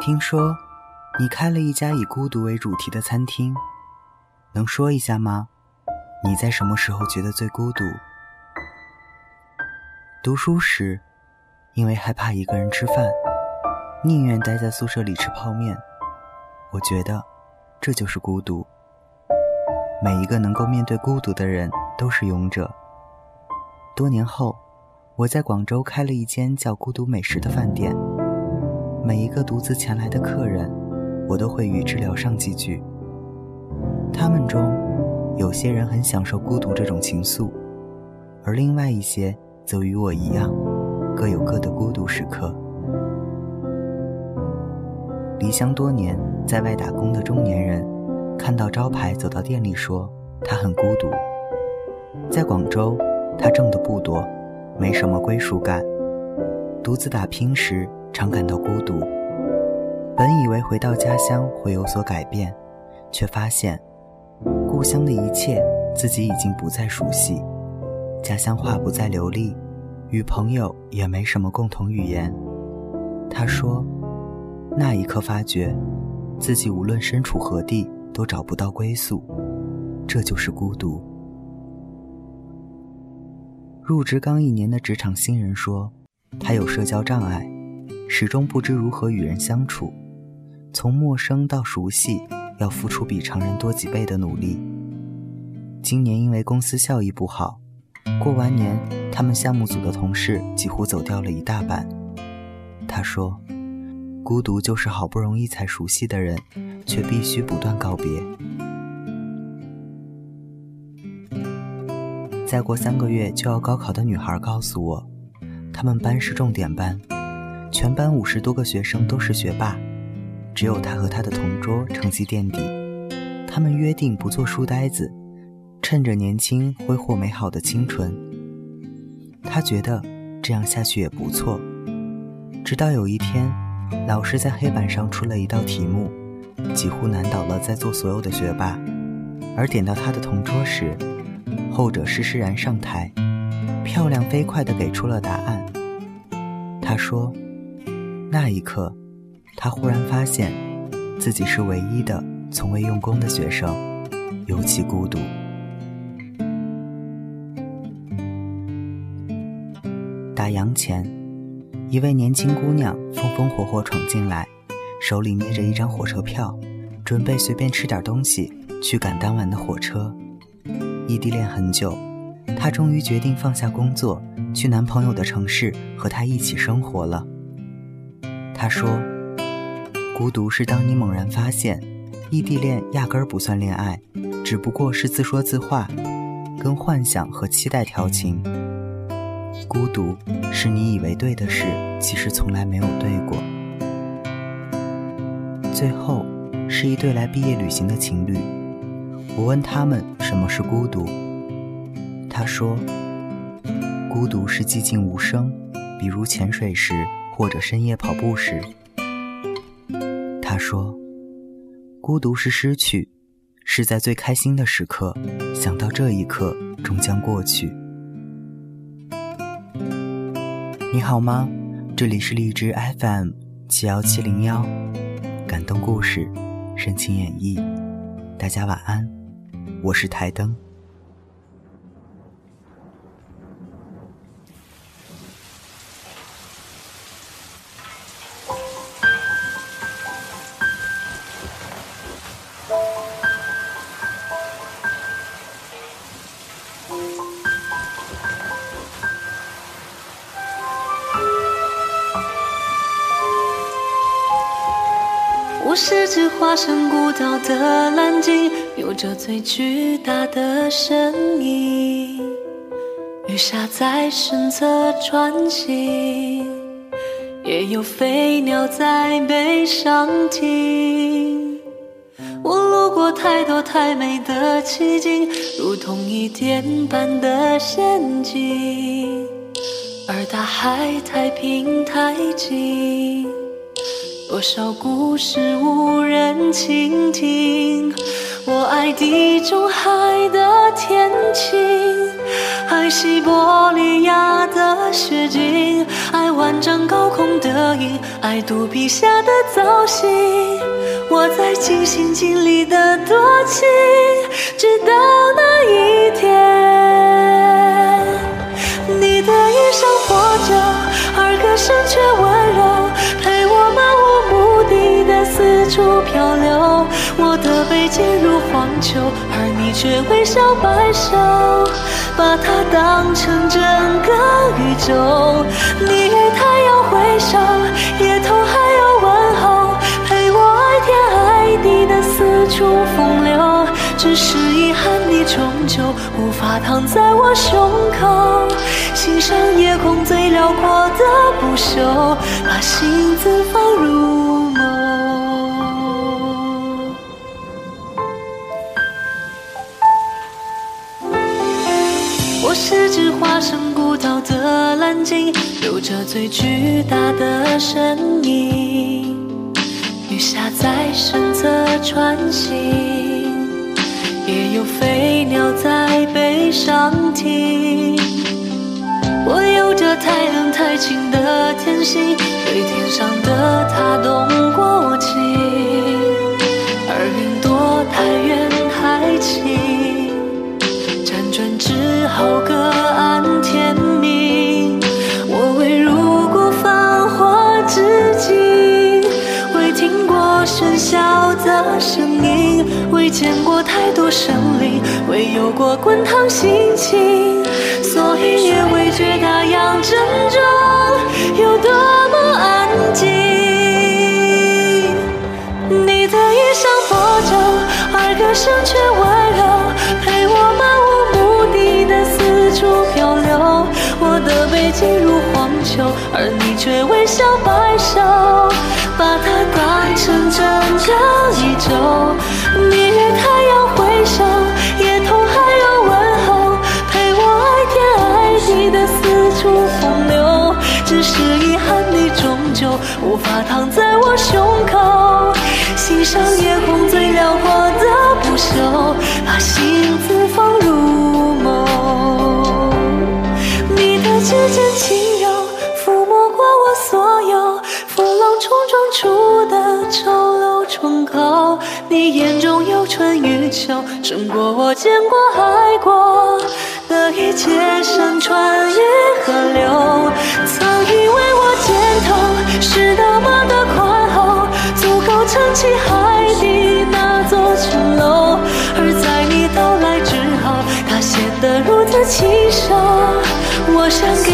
听说你开了一家以孤独为主题的餐厅，能说一下吗？你在什么时候觉得最孤独？读书时，因为害怕一个人吃饭，宁愿待在宿舍里吃泡面。我觉得，这就是孤独。每一个能够面对孤独的人都是勇者。多年后，我在广州开了一间叫“孤独美食”的饭店。每一个独自前来的客人，我都会与之聊上几句。他们中，有些人很享受孤独这种情愫，而另外一些则与我一样，各有各的孤独时刻。离乡多年，在外打工的中年人，看到招牌走到店里说他很孤独。在广州，他挣的不多，没什么归属感，独自打拼时。常感到孤独，本以为回到家乡会有所改变，却发现故乡的一切自己已经不再熟悉，家乡话不再流利，与朋友也没什么共同语言。他说，那一刻发觉自己无论身处何地都找不到归宿，这就是孤独。入职刚一年的职场新人说，他有社交障碍。始终不知如何与人相处，从陌生到熟悉，要付出比常人多几倍的努力。今年因为公司效益不好，过完年，他们项目组的同事几乎走掉了一大半。他说：“孤独就是好不容易才熟悉的人，却必须不断告别。”再过三个月就要高考的女孩告诉我，他们班是重点班。全班五十多个学生都是学霸，只有他和他的同桌成绩垫底。他们约定不做书呆子，趁着年轻挥霍美好的青春。他觉得这样下去也不错。直到有一天，老师在黑板上出了一道题目，几乎难倒了在座所有的学霸。而点到他的同桌时，后者施施然上台，漂亮飞快地给出了答案。他说。那一刻，他忽然发现，自己是唯一的从未用功的学生，尤其孤独。打烊前，一位年轻姑娘风风火火闯进来，手里捏着一张火车票，准备随便吃点东西去赶当晚的火车。异地恋很久，她终于决定放下工作，去男朋友的城市和他一起生活了。他说：“孤独是当你猛然发现，异地恋压根儿不算恋爱，只不过是自说自话，跟幻想和期待调情。孤独是你以为对的事，其实从来没有对过。最后是一对来毕业旅行的情侣，我问他们什么是孤独，他说：孤独是寂静无声，比如潜水时。”或者深夜跑步时，他说：“孤独是失去，是在最开心的时刻想到这一刻终将过去。”你好吗？这里是荔枝 FM 七幺七零幺，感动故事，深情演绎。大家晚安，我是台灯。我是只化身孤岛的蓝鲸，有着最巨大的身影。鱼虾在身侧穿行，也有飞鸟在背上停。我路过太多太美的奇景，如同一点般的陷阱，而大海太平太静。多少故事无人倾听，我爱地中海的天晴，爱西伯利亚的雪景，爱万丈高空的鹰，爱肚皮下的造型。我在尽心尽力的多情，直到漂流。我的背脊如荒丘，而你却微笑摆首，把它当成整个宇宙。你与太阳挥手，夜头还有问候，陪我爱天爱地的四处风流。只是遗憾，你终究无法躺在我胸口，欣赏夜空最辽阔的不朽，把星子放入眸。我是只化身孤岛的蓝鲸，有着最巨大的身影。鱼虾在身侧穿行，也有飞鸟在背上停。我有着太冷太清的天性，对天上的他动之后各安天命，我未入过繁华之境，未听过喧嚣的声音，未见过太多生灵，未有过滚烫心情，所以也未觉大洋正中有多么安静。你的衣裳破旧，而歌声却温柔，陪我漫荒丘，而你却微笑摆首，把它当成整个宇宙。你与太阳挥手，夜头还有问候，陪我爱天爱地的四处风流。只是遗憾，你终究无法躺在我胸口，欣赏夜空最辽阔的不朽，把心字放入眸。你的指尖轻冲撞出的丑陋疮口。你眼中有春与秋，胜过我见过爱过的一切山川与河流。曾以为我肩头是那么的宽厚，足够撑起海底那座城楼，而在你到来之后，它显得如此清瘦。我想给